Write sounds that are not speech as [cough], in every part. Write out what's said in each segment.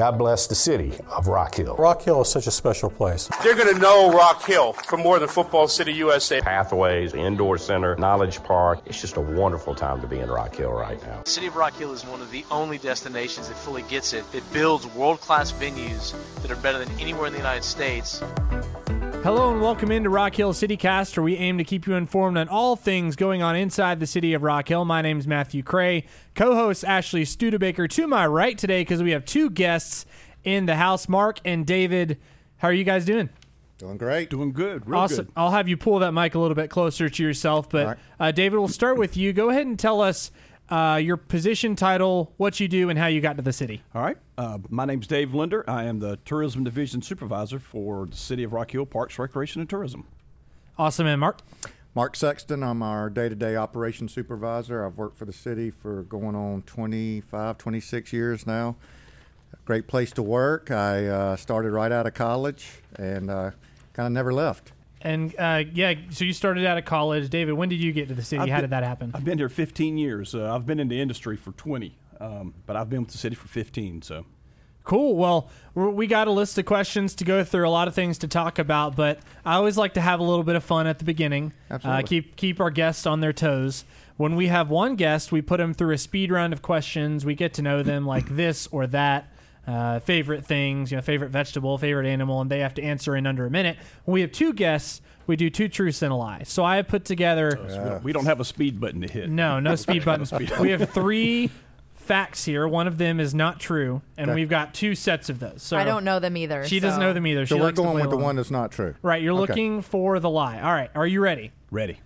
God bless the city of Rock Hill. Rock Hill is such a special place. They're going to know Rock Hill for more than Football City USA. Pathways, Indoor Center, Knowledge Park. It's just a wonderful time to be in Rock Hill right now. The city of Rock Hill is one of the only destinations that fully gets it. It builds world class venues that are better than anywhere in the United States. Hello and welcome into Rock Hill CityCast, where we aim to keep you informed on all things going on inside the city of Rock Hill. My name is Matthew Cray, co-host Ashley Studebaker to my right today because we have two guests in the house, Mark and David. How are you guys doing? Doing great. Doing good. Real awesome. good. I'll have you pull that mic a little bit closer to yourself, but right. uh, David, we'll start with you. Go ahead and tell us uh, your position, title, what you do, and how you got to the city. All right. Uh, my name's Dave Linder. I am the Tourism Division Supervisor for the City of Rock Hill Parks, Recreation, and Tourism. Awesome, and Mark. Mark Sexton, I'm our day to day operations supervisor. I've worked for the city for going on 25, 26 years now. Great place to work. I uh, started right out of college and uh, kind of never left. And uh, yeah, so you started out of college, David. When did you get to the city? I've How been- did that happen? I've been here 15 years. Uh, I've been in the industry for 20, um, but I've been with the city for 15. So Cool. Well, we're- we got a list of questions to go through, a lot of things to talk about, but I always like to have a little bit of fun at the beginning. Absolutely. Uh, keep keep our guests on their toes. When we have one guest, we put them through a speed round of questions. We get to know them like this or that. Uh, favorite things, you know, favorite vegetable, favorite animal, and they have to answer in under a minute. When we have two guests, we do two truths and a lie. So I have put together we don't- we don't have a speed button to hit. no, no speed [laughs] button. we have three facts here. One of them is not true, and Okay. we've got two sets of those. So I don't know them either. She doesn't know them either. So she we're going play with the one that's not true. Right, you're Okay. looking for the lie. All right, are you ready? Ready.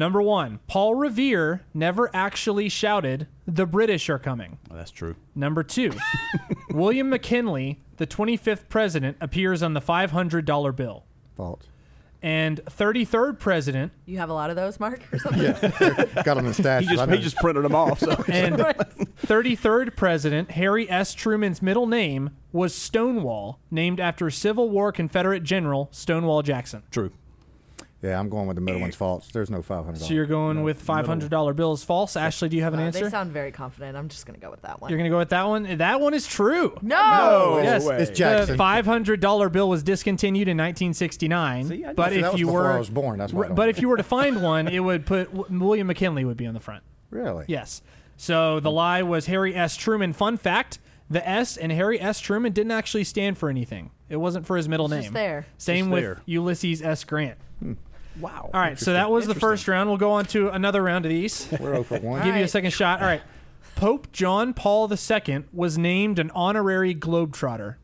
Number one, Paul Revere never actually shouted, "The British are coming." Well, that's true. Number two, [laughs] William McKinley, the 25th president, appears on the $500 bill, False. and 33rd president You have a lot of those, Mark, or [laughs] something? Got them in stash. He just, he just printed them off. So [laughs] and 33rd president Harry S. Truman's middle name was Stonewall, named after Civil War Confederate General Stonewall Jackson. true. Yeah, I'm going with the middle one's false. There's no 500. So you're going with $500 bills false. Ashley, do you have an Uh, answer? they sound very confident. I'm just going to go with that one. You're going to go with that one? That one is true. no! yes, way. It's the Jackson. $500 bill was discontinued in 1969. See, I- but See, if that was you before were I was born. That's why I don't but if you were to find [laughs] one, it would put William McKinley would be on the front. Really? Yes. So the lie was Harry S. Truman. Fun fact: the S in Harry S. Truman didn't actually stand for anything. It wasn't for his middle It's name. just there. Same Just with there. Ulysses S. Grant. Wow. All right, so that was the first round. We'll go on to another round of these. [laughs] We're 0 for 1. Give you a second shot. All right. Pope John Paul II was named an honorary Globetrotter.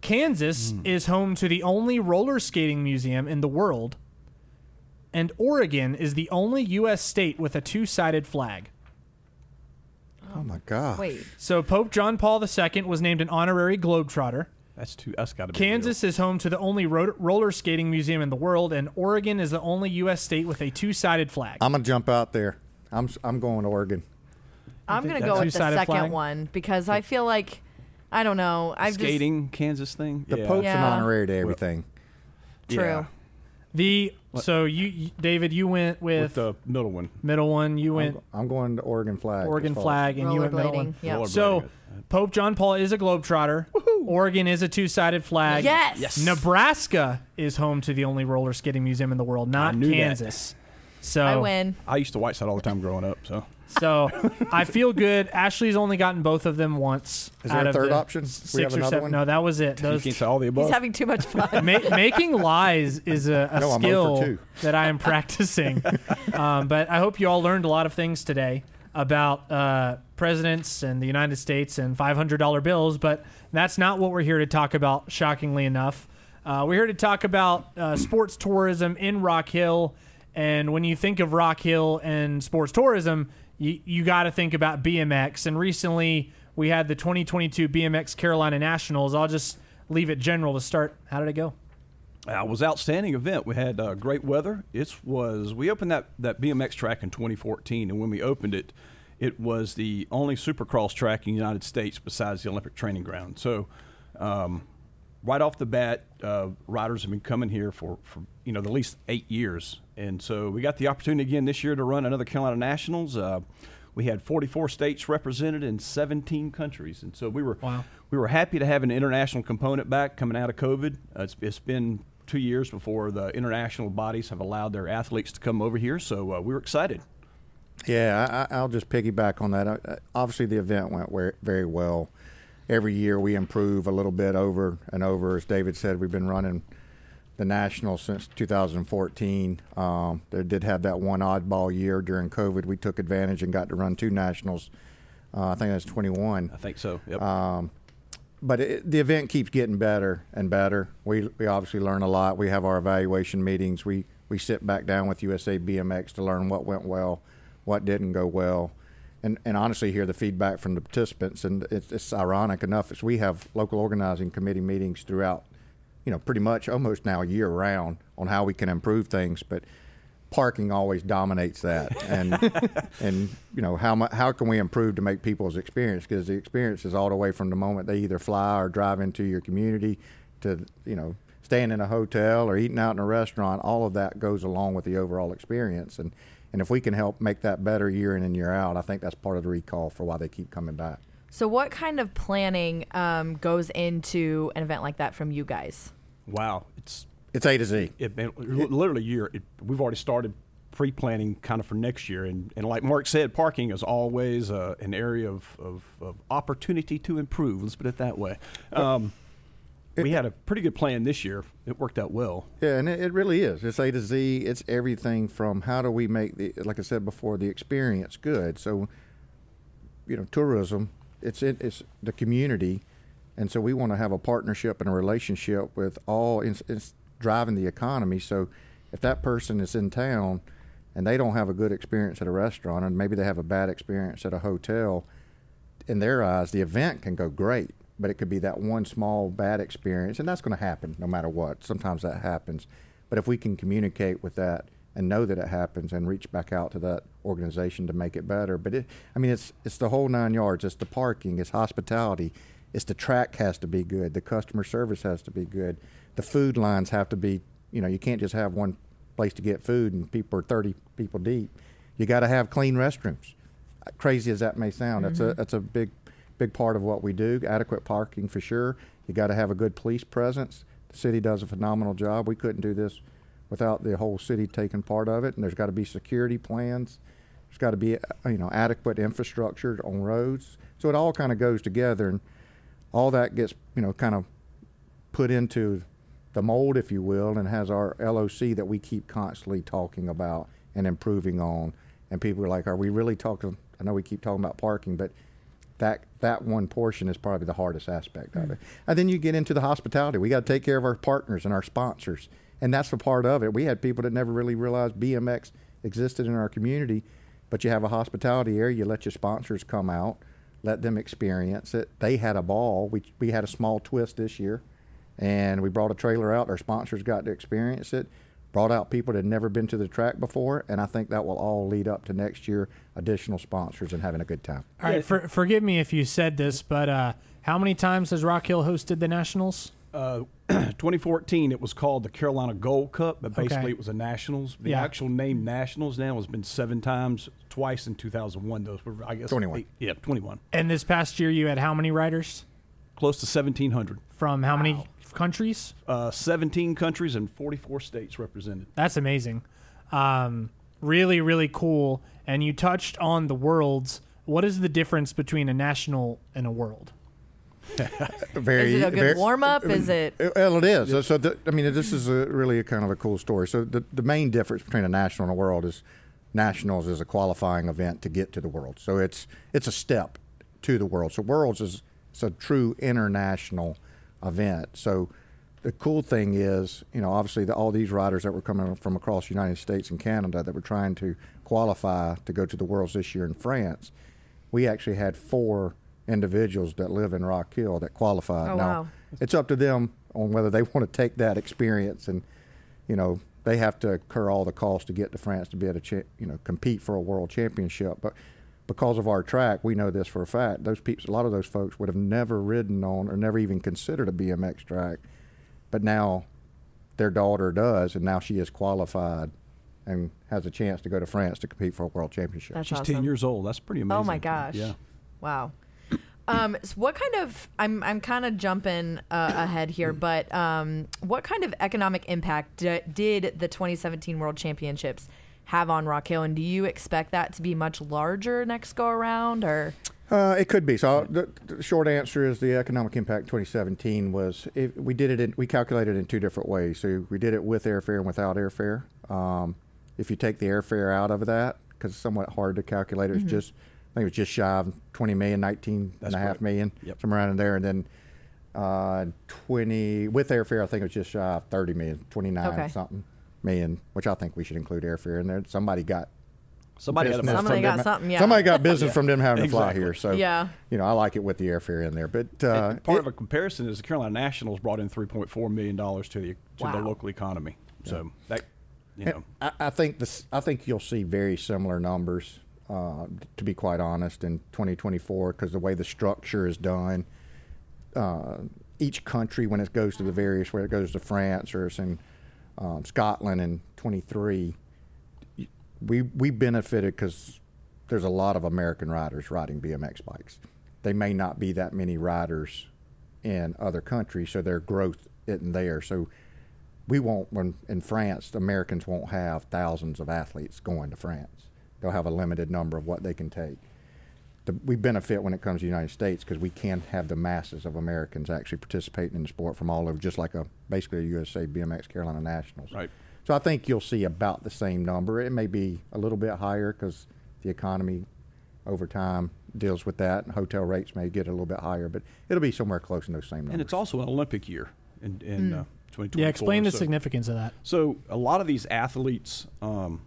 Kansas hmm. is home to the only roller skating museum in the world. And Oregon is the only U.S. state with a two sided flag. Oh, my God. Wait. So Pope John Paul II was named an honorary Globetrotter. That's too. That's got to be Kansas is home to the only ro- roller skating museum in the world, and Oregon is the only U.S. state with a two sided flag. I'm going to jump out there. I'm, s- I'm going to Oregon. I'm going to go with the second flag? one because I feel like, I don't know. I've skating Kansas thing. The yeah. Pope's an honorary to everything. True. Yeah. The so you, you- David, you went with, with the middle one. middle one. You went I'm going to Oregon flag. Oregon flag, and you went middle Rollerblading. one. Yep. Rollerblading. So. Pope John Paul is a globetrotter. Oregon is a two-sided flag. Yes. Yes. Nebraska is home to the only roller skating museum in the world, not knew that. Kansas. So I win. I used to white side all the time growing up. So So I feel good. Ashley's only gotten both of them once. Is there out a of third the option? We Six have or another seven. one? No, that was it. [laughs] you Those can't say all the above. He's having too much [laughs] fun. Ma- making lies is a, a [laughs] No, I'm 0 skill two. that I am practicing. um, but I hope you all learned a lot of things today about uh, presidents and the United States and $500 bills. But that's not what we're here to talk about, shockingly enough. Uh, we're here to talk about uh, sports tourism in Rock Hill. And when you think of Rock Hill and sports tourism, you, you got to think about BMX. And recently we had the 2022 BMX Carolina Nationals. I'll just leave it general to start. How did it go? Uh, it was outstanding event. We had uh, great weather. It was we opened that that BMX track in 2014, and when we opened it, it was the only Supercross track in the United States besides the Olympic Training Ground. So, um, right off the bat, uh, riders have been coming here for for you know the least eight years, and so we got the opportunity again this year to run another Carolina Nationals. Uh, We had 44 states represented in 17 countries, and so we were Wow. we were happy to have an international component back coming out of COVID. Uh, it's, it's been two years before the international bodies have allowed their athletes to come over here, so uh, we were excited. Yeah, I, I- I'll just piggyback on that. Uh, uh, Obviously, the event went very well. Every year we improve a little bit over and over. As David said, we've been running the national since 2014. Um, they did have that one oddball year during COVID. We took advantage and got to run two nationals. Uh, I think that's 21 I think so. Yep. Um, but it, the event keeps getting better and better. We we obviously learn a lot. We have our evaluation meetings. We we sit back down with USA BMX to learn what went well, what didn't go well, and and honestly hear the feedback from the participants. And it's, it's ironic enough is we have local organizing committee meetings throughout, you know, pretty much almost now year round on how we can improve things, but. Parking always dominates that, and [laughs] and you know how mu- how can we improve to make people's experience because the experience is all the way from the moment they either fly or drive into your community to you know staying in a hotel or eating out in a restaurant all of that goes along with the overall experience and and if we can help make that better year in and year out i think that's part of the recall for why they keep coming back So, what kind of planning um, goes into an event like that from you guys? wow, it's it's a to z it, man, li- literally year. It, we've already started pre-planning kind of for next year, and, and like Mark said, parking is always uh, an area of, of, of opportunity to improve. Let's put it that way. Um, we had a pretty good plan this year. It worked out well. Yeah, and it, it really is. It's A to Z. It's everything from how do we make the, like I said before, the experience good. So, you know, tourism, it's it, it's the community, and so we want to have a partnership and a relationship with all. It's, it's driving the economy. So, if that person is in town and they don't have a good experience at a restaurant, and maybe they have a bad experience at a hotel, in their eyes, the event can go great, but it could be that one small bad experience, and that's going to happen no matter what. Sometimes that happens. But if we can communicate with that and know that it happens and reach back out to that organization to make it better. But it, I mean, it's it's the whole nine yards. It's the parking, it's hospitality, it's the track has to be good, the customer service has to be good, the food lines have to be. You know, you can't just have one place to get food and people are thirty people deep. You got to have clean restrooms crazy as that may sound, that's a mm-hmm. that's a big big part of what we do. Adequate parking for sure. You got to have a good police presence. The city does a phenomenal job. We couldn't do this without the whole city taking part of it. And there's got to be security plans. There's got to be you know adequate infrastructure on roads. So it all kind of goes together, and all that gets you know kind of put into the mold, if you will, and has our LOC that we keep constantly talking about and improving on. And people are like, "Are we really talking?" I know we keep talking about parking, but that that one portion is probably the hardest aspect of it. And then you get into the hospitality. We got to take care of our partners and our sponsors, and that's the part of it. We had people that never really realized BMX existed in our community, but you have a hospitality area. You let your sponsors come out, let them experience it. They had a ball. We we had a small twist this year, and we brought a trailer out. Our sponsors got to experience it. Brought out people that had never been to the track before, and I think that will all lead up to next year additional sponsors and having a good time. All right, for, forgive me if you said this, but uh, how many times has Rock Hill hosted the Nationals? Uh, [clears throat] 2014, it was called the Carolina Gold Cup, but basically Okay. it was a Nationals. The Yeah. actual name Nationals now has been seven times, twice in 2001. Those were, I guess, 21. eight- yeah, 21. And this past year, you had how many riders Close to 1,700. from how many countries? Uh, 17 countries and 44 states represented. That's amazing. Um, really, really cool. And you touched on the worlds. What is the difference between a national and a world? [laughs] Very, Is it a good very- warm up? Is it? Well, it is. So, so the, I mean, this is a, really a kind of a cool story. So, the, the main difference between a national and a world is nationals is a qualifying event to get to the world. So, it's it's a step to the world. So, worlds is it's a true international event. So, the cool thing is, you know, obviously the, all these riders that were coming from across the United States and Canada that were trying to qualify to go to the Worlds this year in France, we actually had four individuals that live in Rock Hill that qualified. Oh, now, wow. it's up to them on whether they [laughs] want to take that experience and, you know, they have to incur all the costs to get to France to be able to, cha- you know, compete for a world championship. But because of our track, we know this for a fact. Those people, a lot of those folks would have never ridden on or never even considered a BMX track, but now their daughter does, and now she is qualified and has a chance to go to France to compete for a world championship. That's She's awesome. 10 years old. That's pretty amazing. Oh my gosh. Yeah. Wow. Um, so what kind of I'm I'm kind of jumping uh, ahead here, but um, what kind of economic impact d- did the 2017 World Championships have on Rock Hill, and do you expect that to be much larger next go around, or Uh, it could be. So the, the short answer is the economic impact 2017 was it, we did it in, we calculated it in two different ways. So we did it with airfare and without airfare. Um, if you take the airfare out of that, because it's somewhat hard to calculate, it was just I think it was just shy of 20 million, 19 That's and a half million, Yep. somewhere around in there, and then uh, 20 with airfare, I think it was just shy of 30 million, 29 Okay. something million, which I think we should include airfare in there. Somebody got Somebody had a business Somebody from got them- something, yeah. Somebody got [laughs] business from them having to fly here. So Yeah. you know, I like it with the airfare in there. But uh, part it- of a comparison is the Carolina Nationals brought in 3.4 million dollars to the to the local economy. So that you know, I, I think this. I think you'll see very similar numbers. Uh, to be quite honest, in 2024, because the way the structure is done, uh, each country when it goes to the various, where it goes to France or it's in um, Scotland in 23, we we benefited because there's a lot of American riders riding BMX bikes. They may not be that many riders in other countries, so their growth isn't there. So we won't when in France, Americans won't have thousands of athletes going to France. They'll have a limited number of what they can take. The, we benefit when it comes to the United States because we can have the masses of Americans actually participating in the sport from all over, just like a basically a USA BMX Carolina Nationals. Right. So I think you'll see about the same number. It may be a little bit higher because the economy over time deals with that, and hotel rates may get a little bit higher, but it'll be somewhere close in those same numbers. and it's also an Olympic year in in uh, 2024. Yeah, explain the so- significance of that. So a lot of these athletes um,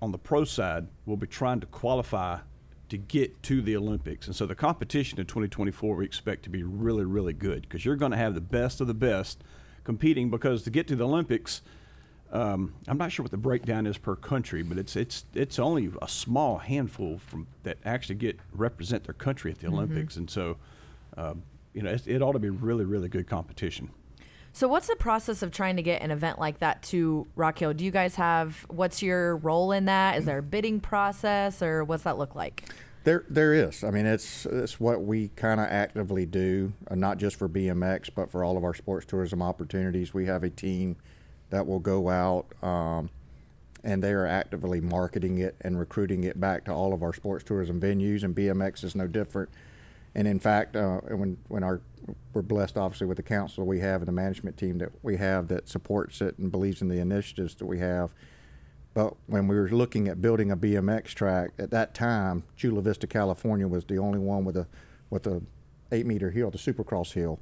on the pro side will be trying to qualify to get to the Olympics, and so the competition in 2024 we expect to be really, really good because you're going to have the best of the best competing. Because to get to the Olympics, um, I'm not sure what the breakdown is per country, but it's it's it's only a small handful from that actually get represent their country at the Olympics, and so um, you know it, it ought to be really, really good competition. So? What's the process of trying to get an event like that to Rock Hill? Do you guys have what's your role in that? Is there a bidding process, or what's that look like? There, there is. I mean, it's it's what we kind of actively do, uh, not just for BMX, but for all of our sports tourism opportunities. We have a team that will go out, um, and they are actively marketing it and recruiting it back to all of our sports tourism venues. And BMX is no different. And in fact, uh, when when our we're blessed obviously with the council we have and the management team that we have that supports it and believes in the initiatives that we have. But when we were looking at building a BMX track at that time, Chula Vista, California, was the only one with a with a eight meter hill, the Supercross hill.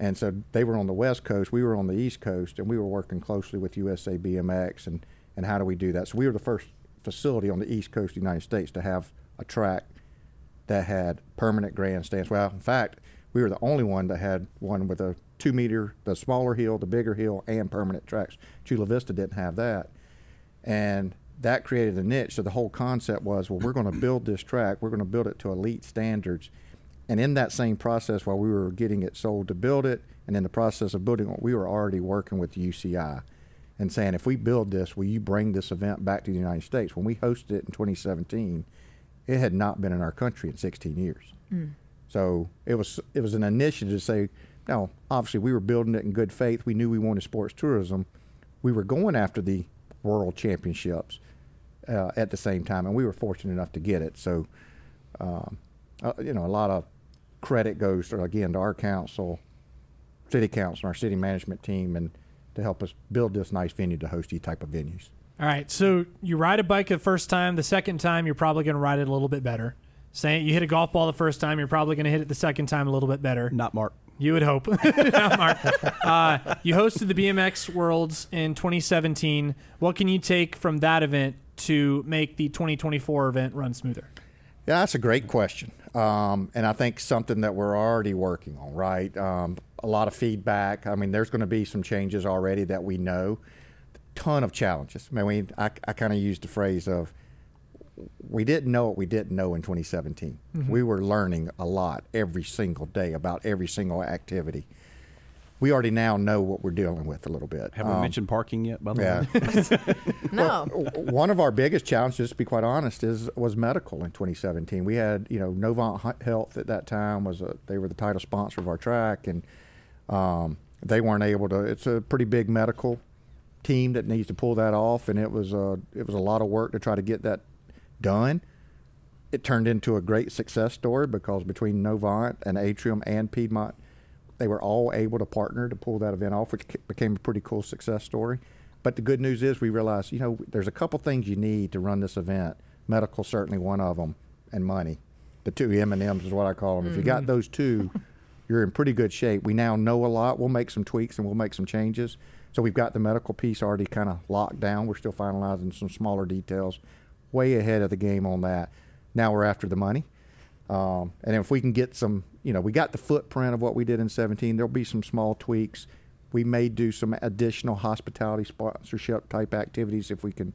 And so they were on the west coast, we were on the east coast, and we were working closely with USA BMX and, and how do we do that? So we were the first facility on the east coast of the United States to have a track that had permanent grandstands. Well, in fact, we were the only one that had one with a two meter, the smaller hill, the bigger hill, and permanent tracks. Chula Vista didn't have that. And that created a niche. So the whole concept was, well, we're going to build this track, we're going to build it to elite standards. And in that same process, while we were getting it sold to build it, and in the process of building it, we were already working with UCI and saying, if we build this, will you bring this event back to the United States? When we hosted it in 2017, it had not been in our country in 16 years. So it was it was an initiative to say, now obviously we were building it in good faith. We knew we wanted sports tourism. We were going after the world championships uh, at the same time, and we were fortunate enough to get it. So, um, uh, you know, a lot of credit goes to, again to our council, city council, and our city management team, and to help us build this nice venue to host these type of venues. All right, so you ride a bike the first time. The second time, you're probably going to ride it a little bit better. Saying you hit a golf ball the first time, you're probably going to hit it the second time a little bit better. Not Mark. You would hope. [laughs] Not Mark. Uh, you hosted the BMX Worlds in 2017. What can you take from that event to make the 2024 event run smoother? Yeah, that's a great question. Um, and I think something that we're already working on, right? Um, a lot of feedback. I mean, there's going to be some changes already that we know. Ton of challenges. I mean, I, I kind of used the phrase of we didn't know what we didn't know in 2017. We were learning a lot every single day about every single activity. we already now know what we're dealing with a little bit. Have we Um, mentioned parking yet? By the yeah. way, [laughs] [laughs] No. one of our biggest challenges, to be quite honest, is was medical in 2017. We had, you know, Novant Hu- Health at that time was a, they were the title sponsor of our track, and um, they weren't able to. It's a pretty big medical team that needs to pull that off, and it was a it was a lot of work to try to get that done. It turned into a great success story because between Novant and Atrium and Piedmont, they were all able to partner to pull that event off, which became a pretty cool success story. But the good news is we realized, you know, there's a couple things you need to run this event. Medical certainly one of them, and money. The two M and M's is what I call them. If you got mm. those two, you're in pretty good shape. We now know a lot. We'll make some tweaks and we'll make some changes. So we've got the medical piece already kind of locked down. We're still finalizing some smaller details. Way ahead of the game on that. Now we're after the money. Um, and if we can get some, you know, we got the footprint of what we did in 17. There'll be some small tweaks. We may do some additional hospitality sponsorship type activities if we can,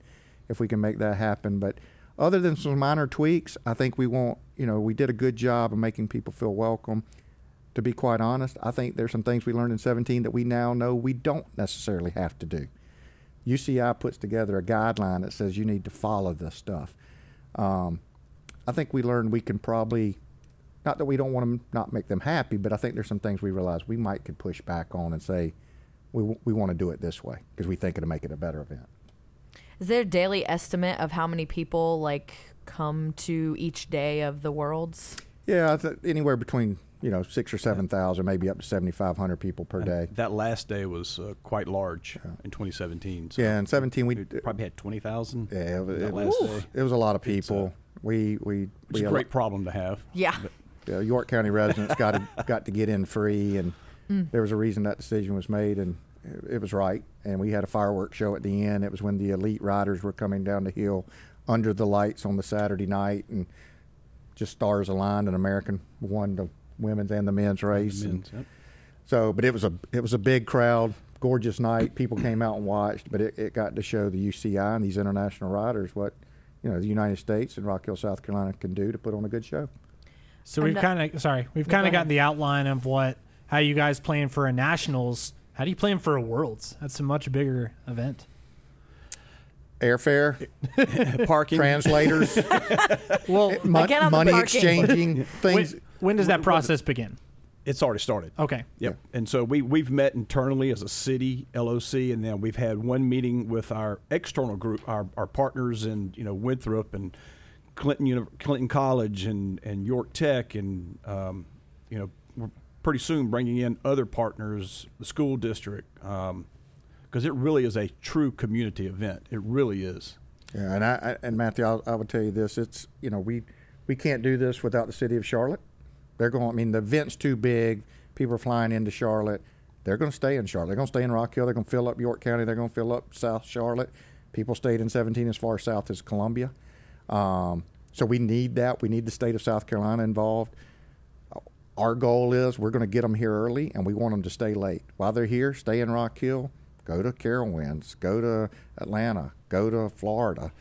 if we can make that happen. But other than some minor tweaks, I think we won't. You know, we did a good job of making people feel welcome. To be quite honest, I think there's some things we learned in 17 that we now know we don't necessarily have to do. UCI puts together a guideline that says you need to follow this stuff. Um, I think we learned we can probably, not that we don't want to not make them happy, but I think there's some things we realize we might could push back on and say, we, we want to do it this way because we think it'll make it a better event. Is there a daily estimate of how many people like come to each day of the worlds? Yeah, I th- anywhere between you know six or seven thousand, maybe up to seventy five hundred people per day. that last day was uh, quite large in 2017. So Yeah, in seventeen we we probably had 20,000. yeah it, was- that it last was day. it was a lot of It's, uh, people. we we It's we a great problem to have. Yeah. uh, York County residents got to, [laughs] got to get in free, and there was a reason that decision was made, and it, it was right. And we had a fireworks show at the end. It was when the elite riders were coming down the hill under the lights on the Saturday night, and just stars aligned. And American won the women's and the men's race, and Men's, yep. so. But it was a it was a big crowd, gorgeous night. People came out and watched, but it, it got to show the UCI and these international riders what. You know, the United States and Rock Hill, South Carolina can do to put on a good show. So we've uh, kind of sorry, we've kind of gotten the outline of what how you guys plan for a nationals. How do you plan for a worlds? That's a much bigger event. Airfare, [laughs] Parking. translators, Well, mon- Again on the money parking. exchanging [laughs] things. when does that process begin? It's already started. Okay. Yep. And so we we've met internally as a city LOC, and then we've had one meeting with our external group, our, our partners in you know Winthrop and Clinton Uni- Clinton College and and York Tech, and um, you know we're pretty soon bringing in other partners, the school district, because it really is a true community event. It really is. Yeah, and I, I and Matthew, I'll, I would tell you this: it's you know we we can't do this without the city of Charlotte. They're going. I mean, the event's too big. People are flying into Charlotte. They're going to stay in Charlotte. They're going to stay in Rock Hill. They're going to fill up York County. They're going to fill up South Charlotte. People stayed in 17 as far south as Columbia. Um, so we need that. We need the state of South Carolina involved. Our goal is we're going to get them here early, and we want them to stay late. While they're here, stay in Rock Hill. Go to Carowinds. Go to Atlanta. Go to Florida.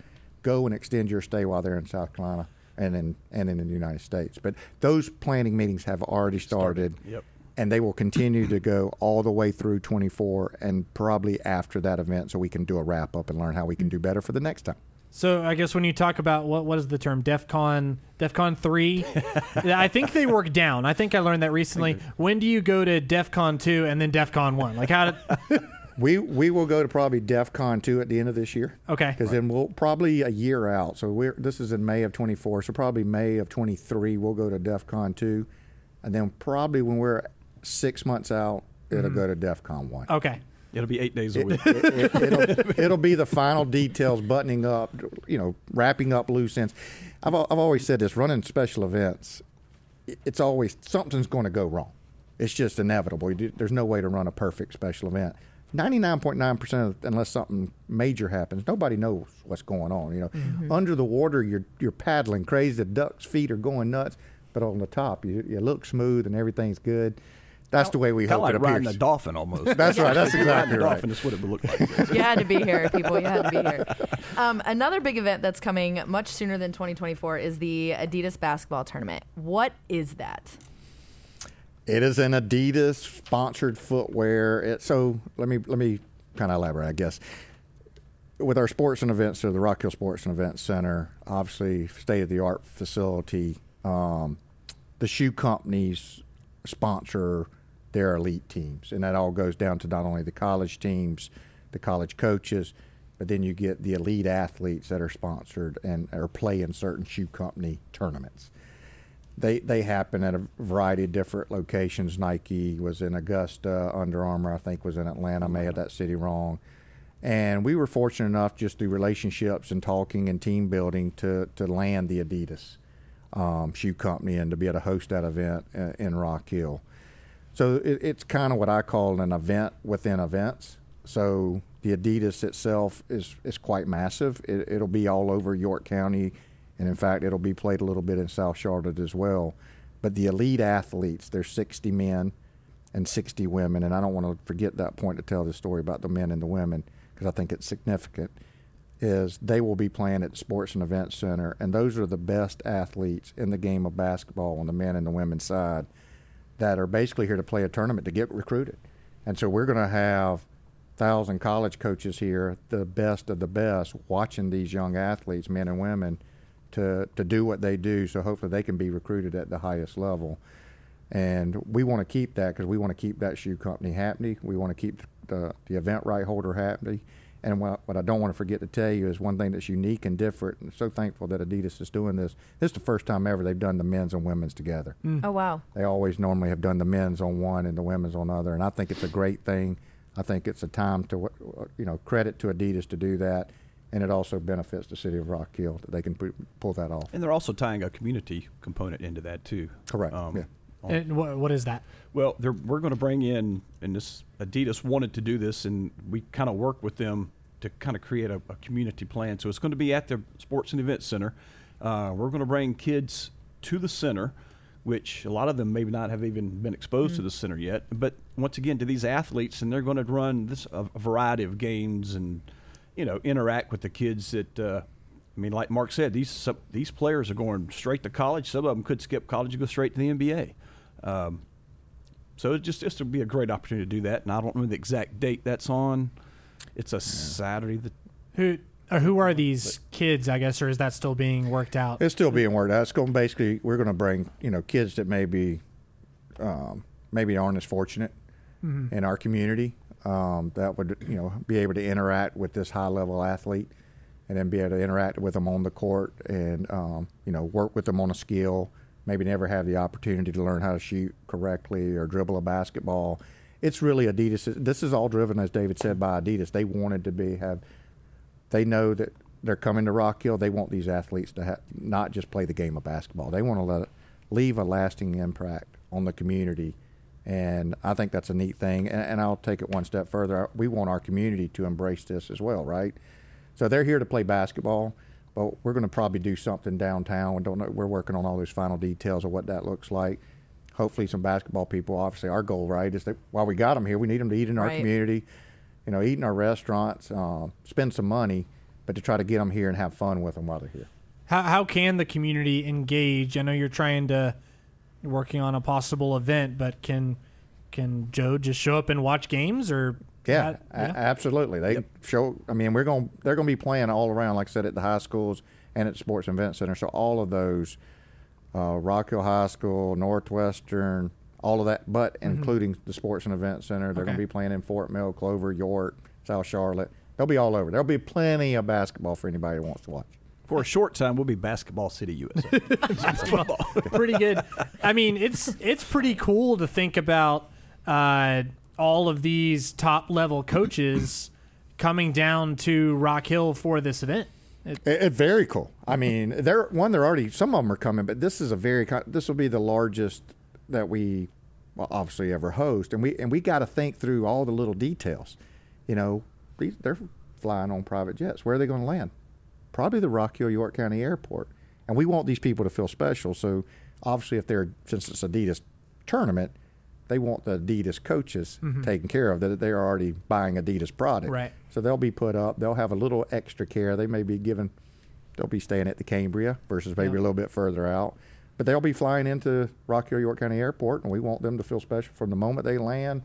Go and extend your stay while they're in South Carolina and in and in the United States. But those planning meetings have already started. Yep. And they will continue to go all the way through 24 and probably after that event so we can do a wrap up and learn how we can do better for the next time. So I guess when you talk about what what is the term DefCon DefCon three, [laughs] I think they work down. I think I learned that recently. When do you go to DefCon two and then DefCon one? Like how? Did, We we will go to probably DEF CON 2 at the end of this year. Okay. Because then we'll probably a year out. So we're this is in May of 24. So probably May of 23 we'll go to DEF CON 2, and then probably when we're six months out it'll mm-hmm. go to DEF CON 1. okay. It'll be eight days a week. It, will it'll be the final details, buttoning up, you know, wrapping up loose ends. I've I've always said this: running special events, it's always something's going to go wrong. It's just inevitable. There's no way to run a perfect special event. 99.9% unless something major happens, nobody knows what's going on. You know, under the water, you're you're paddling crazy. The duck's feet are going nuts, but on the top, you you look smooth and everything's good. That's the way we Kind of hope like it riding appears. a dolphin almost. [laughs] That's right. That's If [laughs] you're riding exactly a right. dolphin. That's what it would look like. [laughs] you had to be here, people. You had to be here. Um, another big event that's coming much sooner than 2024 is the Adidas basketball tournament. What is that? It is an Adidas sponsored footwear. It, so let me let me kind of elaborate, I guess. With our sports and events, so the Rock Hill Sports and Events Center, obviously state of the art facility. Um, the shoe companies sponsor their elite teams, and that all goes down to not only the college teams, the college coaches, but then you get the elite athletes that are sponsored and are playing certain shoe company tournaments they they happen at a variety of different locations. Nike was in Augusta, Under Armour I think was in Atlanta. I may have that city wrong. And we were fortunate enough just through relationships and talking and team building to to land the Adidas um, shoe company and to be able to host that event in, in Rock Hill. So it, it's kind of what I call an event within events. So the Adidas itself is is quite massive. It, it'll be all over York County and in fact, it'll be played a little bit in South Charlotte as well. But the elite athletes, there's 60 men and 60 women, and I don't want to forget that point to tell the story about the men and the women because I think it's significant. Is they will be playing at the Sports and Events Center, and those are the best athletes in the game of basketball on the men and the women's side that are basically here to play a tournament to get recruited. And so we're going to have thousand college coaches here, the best of the best, watching these young athletes, men and women to, to do what they do. So hopefully they can be recruited at the highest level. And we want to keep that because we want to keep that shoe company happy. We want to keep the, the event right holder happy. And what, what I don't want to forget to tell you is one thing that's unique and different. And so thankful that Adidas is doing this. This is the first time ever they've done the men's and women's together. Mm. Oh wow. They always normally have done the men's on one and the women's on the other. And I think it's a great thing. I think it's a time to, you know, credit to Adidas to do that and it also benefits the city of Rock Hill that they can pu- pull that off. And they're also tying a community component into that too. Correct. Um, yeah. And what, what is that? Well, we're going to bring in, and this Adidas wanted to do this, and we kind of worked with them to kind of create a, a, community plan. So it's going to be at the Sports and Event Center. Uh, we're going to bring kids to the center, which a lot of them may not have even been exposed mm-hmm. to the center yet. But once again, to these athletes, and they're going to run this a, a variety of games and you know, interact with the kids that. Uh, I mean, like Mark said, these some, these players are going straight to college. Some of them could skip college and go straight to the NBA. Um, so it just just to be a great opportunity to do that. And I don't know the exact date that's on. It's a yeah. Saturday. The, who or who are these but, kids? I guess, or is that still being worked out? It's still being worked out. It's going basically we're going to bring you know kids that maybe um, maybe aren't as fortunate mm-hmm. in our community um, that would you know be able to interact with this high level athlete, and then be able to interact with them on the court and um, you know work with them on a skill. Maybe never have the opportunity to learn how to shoot correctly or dribble a basketball. It's really Adidas. This is all driven, as David said, by Adidas. They wanted to be have. They know that they're coming to Rock Hill. They want these athletes to have, not just play the game of basketball. They want to let, leave a lasting impact on the community and I think that's a neat thing. And, and, I'll take it one step further. We want our community to embrace this as well, right? So they're here to play basketball, but we're going to probably do something downtown. We don't know. We're working on all those final details of what that looks like. Hopefully, some basketball people. Obviously, our goal, right, is that while we got them here, we need them to eat in our right. community. You know, eat in our restaurants, uh, spend some money, but to try to get them here and have fun with them while they're here. How how can the community engage? I know you're trying to working on a possible event, but can can Joe just show up and watch games or? Yeah, that, absolutely. They yep. show. I mean, we're going. They're going to be playing all around, like I said, at the high schools and at Sports and Event Center. So all of those, uh, Rock Hill High School, Northwestern, all of that, but mm-hmm. including the Sports and Event Center. They're okay. going to be playing in Fort Mill, Clover, York, South Charlotte. They'll be all over. There'll be plenty of basketball for anybody who wants to watch for a short time, we'll be Basketball City, USA. well, [laughs] pretty good. I mean, it's it's pretty cool to think about uh, all of these top level coaches coming down to Rock Hill for this event. It, it, it, very cool. I mean, they're one. They're already some of them are coming, but this is a very this will be the largest that we well, obviously ever host, and we and we got to think through all the little details. You know, these, they're flying on private jets. Where are they going to land? Probably the Rock Hill York County Airport. And we want these people to feel special. So obviously, if they're since it's Adidas tournament, they want the Adidas coaches mm-hmm. taken care of. That they're already buying Adidas product, right? So they'll be put up. They'll have a little extra care. They may be given. They'll be staying at the Cambria versus maybe a little bit further out. but they'll be flying into Rock Hill, York County Airport, and we want them to feel special from the moment they land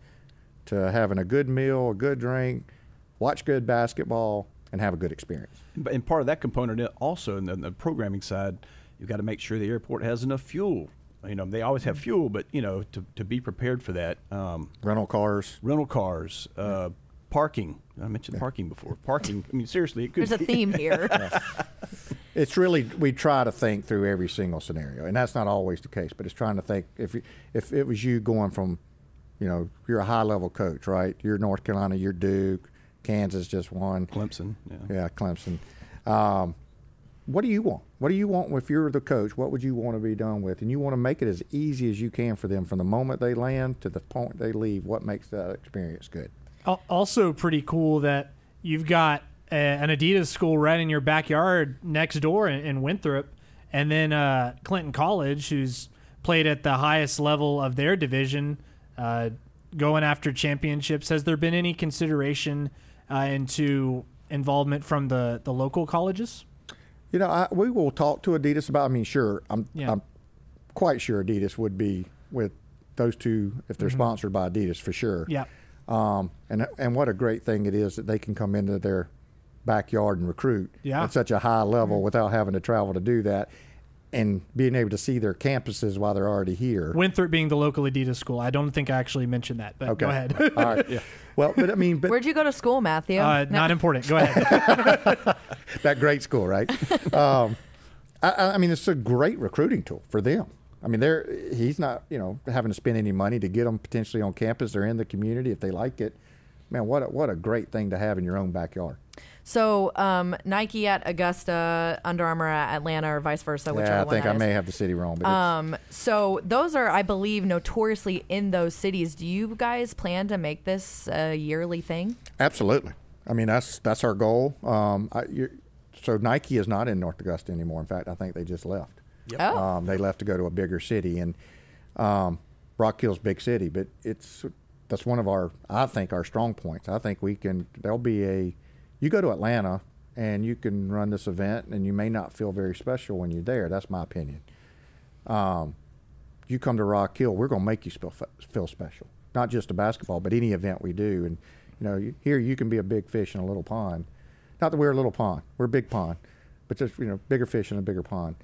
to having a good meal, a good drink, watch good basketball, and have a good experience. And part of that component also in the, the programming side, you've got to make sure the airport has enough fuel. You know, they always have fuel, but you know, to, to be prepared for that, um, Rental cars. rental cars, uh, parking. I mentioned parking before. Parking. I mean, seriously, it could. There's a [laughs] theme here. It's really we try to think through every single scenario, and that's not always the case. But it's trying to think if you, if it was you going from, you know, you're a high level coach, right? You're North Carolina, you're Duke, Kansas just won, Clemson. Yeah. yeah, Clemson. Um, what do you want? What do you want if you're the coach? What would you want to be done with? And you want to make it as easy as you can for them from the moment they land to the point they leave. What makes that experience good? Also, pretty cool that you've got a, an Adidas school right in your backyard next door in, in Winthrop, and then uh, Clinton College, who's played at the highest level of their division, uh, going after championships. Has there been any consideration uh, into involvement from the, the local colleges? You know, I, we will talk to Adidas about. I mean, sure, I'm Yeah. I'm quite sure Adidas would be with those two if they're sponsored by Adidas for sure. Yeah. Um, and and what a great thing it is that they can come into their backyard and recruit Yeah. at such a high level without having to travel to do that, and being able to see their campuses while they're already here. Winthrop being the local Adidas school. I don't think I actually mentioned that, but go ahead. All right. Well, but I mean, but Where'd you go to school, Matthew? uh, No. Not important. Go ahead. [laughs] [laughs] that great school, right? [laughs] um, I- I, I mean, it's a great recruiting tool for them. I mean, they're he's not you know having to spend any money to get them potentially on campus. They're in the community if they like it. Man, what a, what a great thing to have in your own backyard. So um, Nike at Augusta, Under Armour at Atlanta, or vice versa. Whichever yeah, I think I is. may have the city wrong, but Um, so those are, I believe, notoriously in those cities. Do you guys plan to make this a yearly thing? absolutely. I mean, that's that's our goal. Um, I, you so Nike is not in North Augusta anymore. In fact, I think they just left. Oh, Um, they left to go to a bigger city, and um, Rock Hill's big city, but it's that's one of our I think our strong points. I think we can. There'll be a you go to Atlanta and you can run this event, and you may not feel very special when you're there. That's my opinion. Um, you come to Rock Hill, we're going to make you feel feel special. Not just a basketball, but any event we do. And you know, here you can be a big fish in a little pond. Not that we're a little pond, we're a big pond, but just you know, bigger fish in a bigger pond.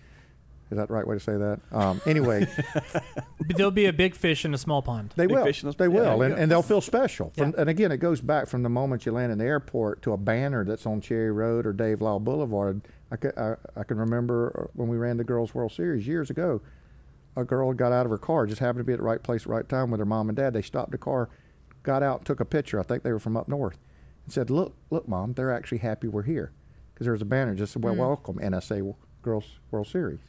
Is that the right way to say that? Um, anyway, [laughs] But There'll be a big fish in a small pond. they Big will. fish in the- They yeah, will, there and, and they'll feel special. From, Yeah. And again, it goes back from the moment you land in the airport to a banner that's on Cherry Road or Dave Lyle Boulevard. I, ca- I, I can remember when we ran the Girls World Series years ago. A girl got out of her car, just happened to be at the right place at the right time with her mom and dad. They stopped the car, got out, took a picture. I think they were from up north, and said, "Look, look, mom, they're actually happy we're here." Because there was a banner just said, "Well, welcome NSA Girls World Series."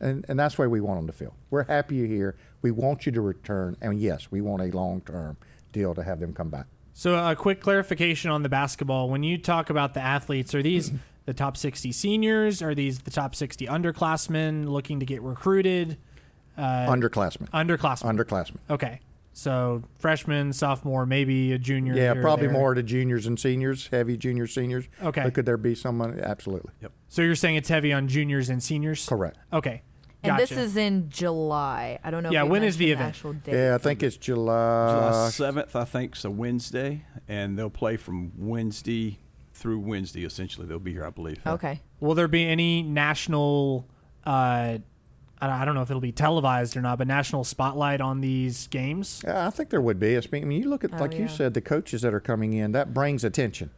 And, and that's the way we want them to feel. We're happy you're here. We want you to return. And yes, we want a long term deal to have them come back. So, a quick clarification on the basketball. When you talk about the athletes, are these [clears throat] the top 60 seniors? Are these the top 60 underclassmen looking to get recruited? Uh, Underclassmen. underclassmen. Underclassmen. okay. So, freshman, sophomore, maybe a junior. Yeah, probably there. more to juniors and seniors, heavy juniors, seniors. Okay. But could there be someone? Absolutely. Yep. So, you're saying it's heavy on juniors and seniors? Correct. Okay. And this is in July. I don't know. Yeah, if when is the mentioned event? Actual date. Yeah, I think it's July. July seventh, I think, is a Wednesday, and they'll play from Wednesday through Wednesday. Essentially, they'll be here, I believe. Okay. Will there be any national? Uh, I I don't know if it'll be televised or not, but national spotlight on these games. Yeah, I think there would be. It's- I mean, you look at, Oh, like you said, the coaches that are coming in, that brings attention.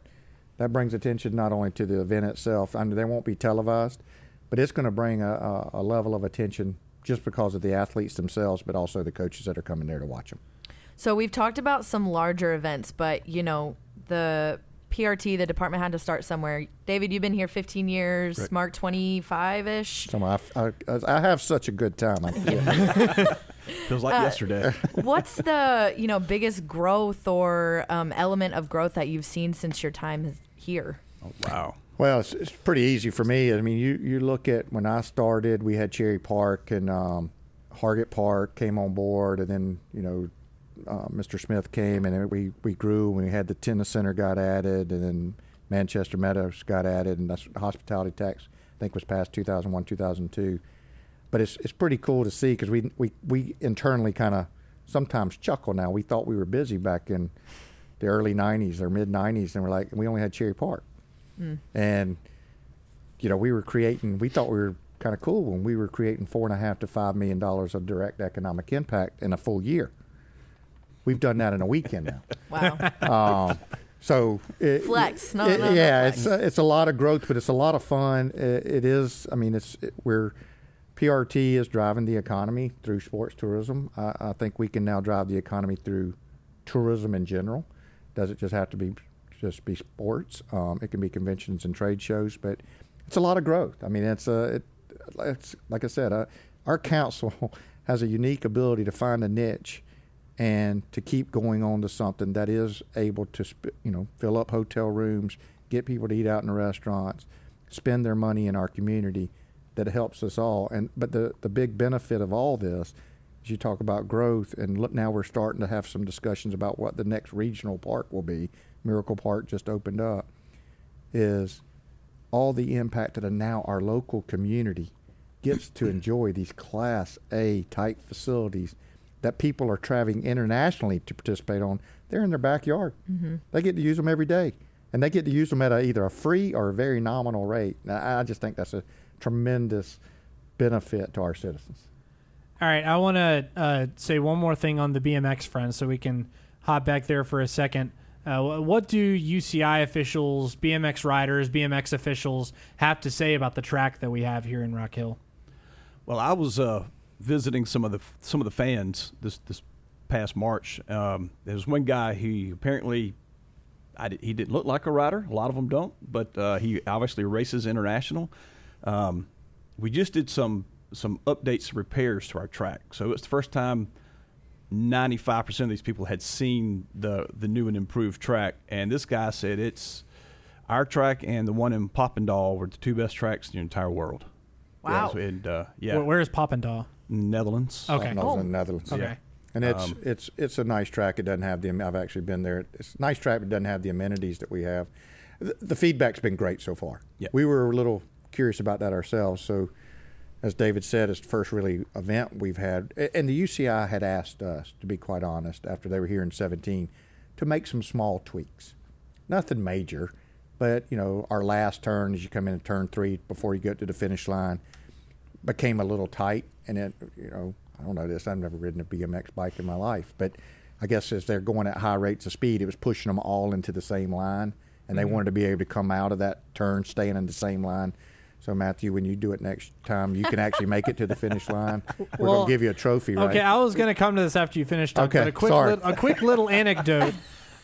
That brings attention not only to the event itself, I mean, they won't be televised, but it's going to bring a, a, a level of attention just because of the athletes themselves, but also the coaches that are coming there to watch them. So we've talked about some larger events, but you know the PRT, the department had to start somewhere. David, you've been here 15 years. Mark, 25 ish. So I, I, I have such a good time. I feel. [laughs] Feels Uh, like yesterday. [laughs] What's the you know biggest growth or um, element of growth that you've seen since your time here? Oh, wow. Well, it's, it's pretty easy for me. I mean, you, you look at when I started, we had Cherry Park and um, Hargett Park came on board, and then you know uh, Mr. Smith came, and we we grew. and We had the tennis center got added, and then Manchester Meadows got added, and that's hospitality tax. I think was passed 2001, 2002. but it's it's pretty cool to see because we we we internally kind of sometimes chuckle now. We thought we were busy back in the early '90s or mid '90s, and we're like, we only had Cherry Park, and you know we were creating. We thought we were kind of cool when we were creating four and a half to five million dollars of direct economic impact in a full year. We've done that in a weekend now. [laughs] Wow. Um, so it, Flex. No, it- no, no yeah, flex. it's a, it's a lot of growth, but it's a lot of fun. It, it is. I mean, it's it, we're PRT is driving the economy through sports tourism. I, I think we can now drive the economy through tourism in general. Does it just have to be just be sports? Um, it can be conventions and trade shows, but it's a lot of growth. I mean, it's a it, it's like I said, uh, our council [laughs] has a unique ability to find a niche and to keep going on to something that is able to sp- you know fill up hotel rooms, get people to eat out in the restaurants, spend their money in our community that helps us all. And but the the big benefit of all this is you talk about growth and look now we're starting to have some discussions about what the next regional park will be. Miracle Park just opened up is all the impact that now our local community gets to enjoy these class A type facilities that people are traveling internationally to participate on. They're in their backyard. Mm-hmm. They get to use them every day, and they get to use them at a, either a free or a very nominal rate. Now, I just think that's a tremendous benefit to our citizens. All right, I want to uh, say one more thing on the BMX front, so we can hop back there for a second. Uh, what do UCI officials, BMX riders, BMX officials have to say about the track that we have here in Rock Hill? Well, I was uh, visiting some of the some of the fans this this past March. Um, there was one guy who apparently he didn't look like a rider. A lot of them don't, but uh, he obviously races international. Um, we just did some some updates repairs to our track, so it's the first time. 95% of these people had seen the the new and improved track and this guy said it's our track and the one in Papendal were the two best tracks in the entire world. Wow. Yeah, and uh, yeah, Where, where is Papendal? Netherlands. Okay. Those in Netherlands. Okay. And it's Um, it's it's a nice track. It doesn't have the. I've actually been there. It's a nice track, but it doesn't have the amenities that we have. The, the feedback's been great so far. Yeah. We were a little curious about that ourselves. So, as David said, it's the first really event we've had, and the UCI had asked us, to be quite honest, after they were here in 17, to make some small tweaks. Nothing major, but you know, our last turn as you come into turn three before you get to the finish line became a little tight, and it, you know, I don't know this. I've never ridden a BMX bike in my life, but I guess as they're going at high rates of speed, it was pushing them all into the same line, and they Mhm. wanted to be able to come out of that turn staying in the same line. So Matthew, when you do it next time, you can actually make it to the finish line. We're Well, gonna give you a trophy, right? Okay, I was going to come to this after you finished up. Okay, but a quick, sorry. lit- a quick little anecdote.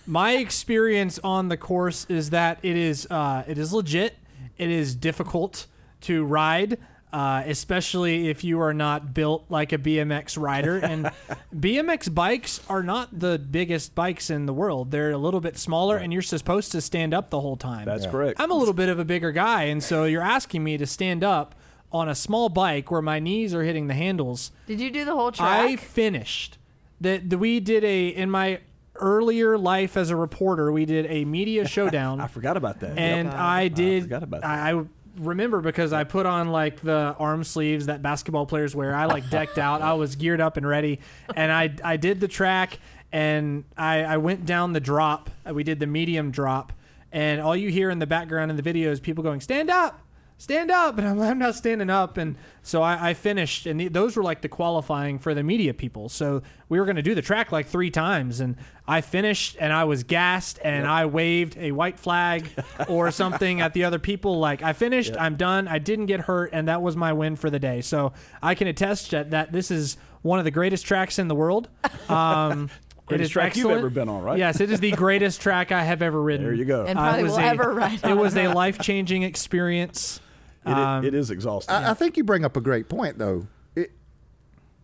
My experience on the course is that it is uh, it is legit. It is difficult to ride, uh, especially if you are not built like a BMX rider. And [laughs] BMX bikes are not the biggest bikes in the world. They're a little bit smaller, and you're supposed to stand up the whole time. That's Yeah. correct. I'm a little bit of a bigger guy, and so you're asking me to stand up on a small bike where my knees are hitting the handles. Did you do the whole track? I finished. That that we did a in my earlier life as a reporter, we did a media [laughs] showdown. I forgot about that. and Yep. I did. forgot about that. I, I remember because I put on like the arm sleeves that basketball players wear. I like decked out. I was geared up and ready, and I I did the track and I I went down the drop. We did the medium drop, and all you hear in the background in the video is people going stand up. Stand up, and I'm, I'm not standing up, and so I, I finished, and the, those were like the qualifying for the media people. So we were going to do the track like three times, and I finished, and I was gassed, and I waved a white flag or [laughs] something at the other people. Like I finished, Yep. I'm done, I didn't get hurt, and that was my win for the day. So I can attest that, that this is one of the greatest tracks in the world. [laughs] Um, Greatest is track you've ever been on, right? Yes, it is the [laughs] greatest track I have ever ridden. There you go. And probably it was will a- ever ride It was a life changing experience. It, Um, it is exhausting. I, I think you bring up a great point, though. It,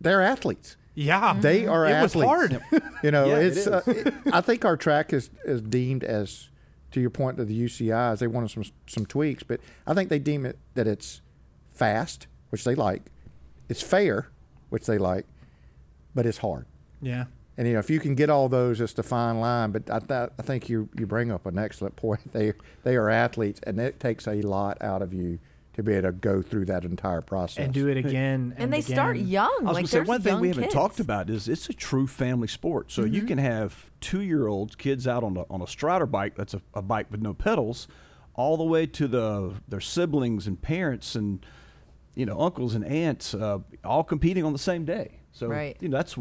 they're athletes. Yeah, They are It was hard. [laughs] You know, Yeah, it it's. Uh, it- I think our track is, is deemed as, to your point to the UCIs, they wanted some some tweaks, but I think they deem it that it's fast, which they like, it's fair, which they like, but it's hard. Yeah. And you know, if you can get all those, it's the fine line. But I, th- I think you you bring up an excellent point. [laughs] They they are athletes, and it takes a lot out of you to be able to go through that entire process and do it again. And, they again. start young. I was like going to say one thing we haven't kids. talked about is it's a true family sport. So you can have two-year-olds, kids out on a, on a Strider bike that's a, a bike with no pedals, all the way to the their siblings and parents and you know uncles and aunts, uh, all competing on the same day. So Right. you know that's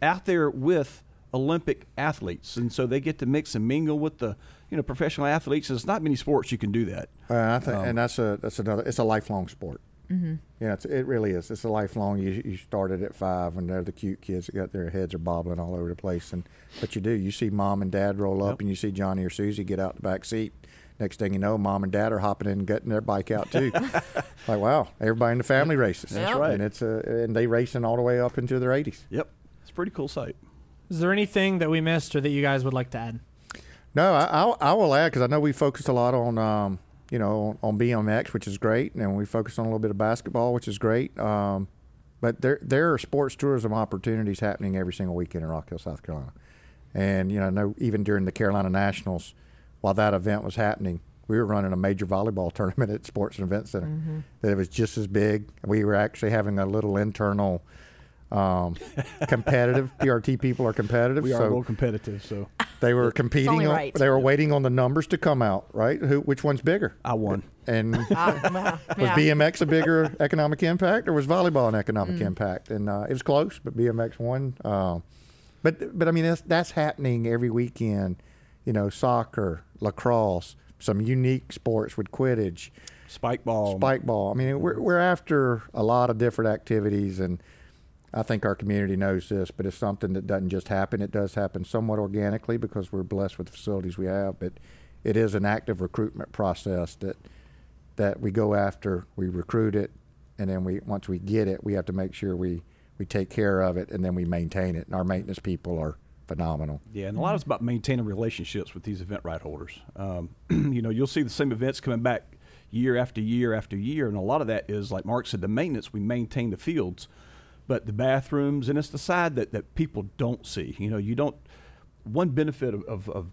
out there with Olympic athletes, and so they get to mix and mingle with the you know professional athletes. There's not many sports you can do that. Uh, I think, and that's a that's another. It's a lifelong sport. Mm-hmm. Yeah, it's, it really is. It's a lifelong. You you started at five, and they're the cute kids that got their heads are bobbling all over the place. And but you do. You see mom and dad roll up, Yep. and you see Johnny or Susie get out the back seat. Next thing you know, mom and dad are hopping in and getting their bike out too. [laughs] like wow, everybody in the family races. That's Yep. right. And it's uh, and they racing all the way up into their 80s. Yep, it's a pretty cool sight. Is there anything that we missed or that you guys would like to add? No, I, I'll, I will add because I know we focused a lot on, um, you know, on BMX, which is great, and we focus on a little bit of basketball, which is great. Um, but there there are sports tourism opportunities happening every single weekend in Rock Hill, South Carolina, and you know, I know even during the Carolina Nationals, while that event was happening, we were running a major volleyball [laughs] tournament at Sports and Event Center. That it was just as big. We were actually having a little internal. Um, [laughs] competitive PRT people are competitive. We are so a little competitive, so they were competing. only on, right. They were waiting on the numbers to come out. Right? Who? Which one's bigger? I won. And well, [laughs] was yeah. BMX a bigger economic impact, or was volleyball an economic Mm. impact? And uh, it was close, but BMX won. Um, but but I mean that's that's happening every weekend. You know, soccer, lacrosse, some unique sports with Quidditch, Spike ball. spike ball. I mean, we're we're after a lot of different activities, and I think our community knows this. But it's something that doesn't just happen. It does happen somewhat organically because we're blessed with the facilities we have. But it is an active recruitment process that that we go after. We recruit it, and then we once we get it, we have to make sure we we take care of it, and then we maintain it. And our maintenance people are phenomenal. Yeah, and a lot of it's about maintaining relationships with these event right holders. Um, [clears throat] you know, you'll see the same events coming back year after year after year, and a lot of that is, like Mark said, the maintenance. We maintain the fields, but the bathrooms, and it's the side that, that people don't see. You know, you don't. One benefit of, of, of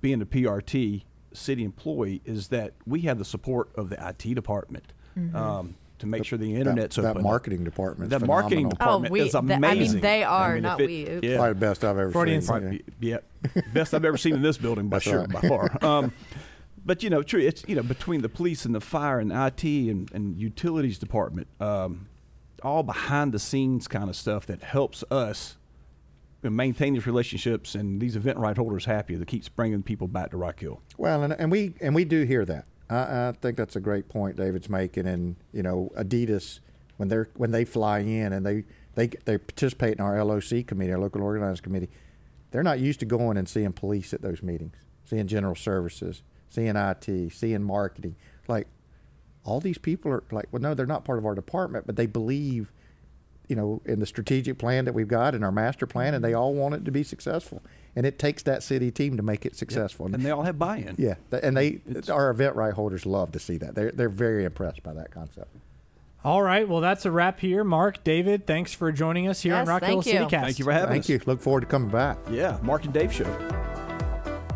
being a PRT city employee is that we have the support of the IT department. Um, to make sure the internet's that open. marketing department's That marketing department Oh, we- is the- I mean, they are, if not it- we. Oops. Yeah. Probably the best I've ever Freudian seen. Probably, yeah, best I've ever seen in this building by That's sure, right. by far. [laughs] Um, but you know, true. It's you know between the police and the fire and IT and, and utilities department, um, all behind the scenes kind of stuff that helps us maintain these relationships and these event right holders happy that keeps bringing people back to Rock Hill. Well, and, and we and we do hear that. I, I think that's a great point David's making. And you know, Adidas when they're when they fly in and they they they participate in our LOC committee, our local organizing committee, they're not used to going and seeing police at those meetings, seeing general services, seeing IT, seeing marketing. Like all these people are like, well, no, they're not part of our department, but they believe you know, in the strategic plan that we've got in our master plan, and they mm-hmm. all want it to be successful. And it takes that city team to make it successful. and they all have buy-in. Yeah, and they our event right holders love to see that. They're they're very impressed by that concept. All right. Well, that's a wrap here. Mark, David, thanks for joining us here Yes, on Rock Hill you. CityCast. Thank you for having Thank us. you. Look forward to coming back. Yeah, Mark and Dave show.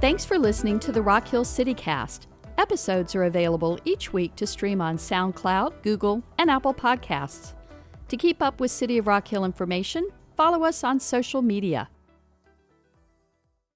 Thanks for listening to the Rock Hill CityCast. Episodes are available each week to stream on SoundCloud, Google, and Apple Podcasts. To keep up with City of Rock Hill information, follow us on social media.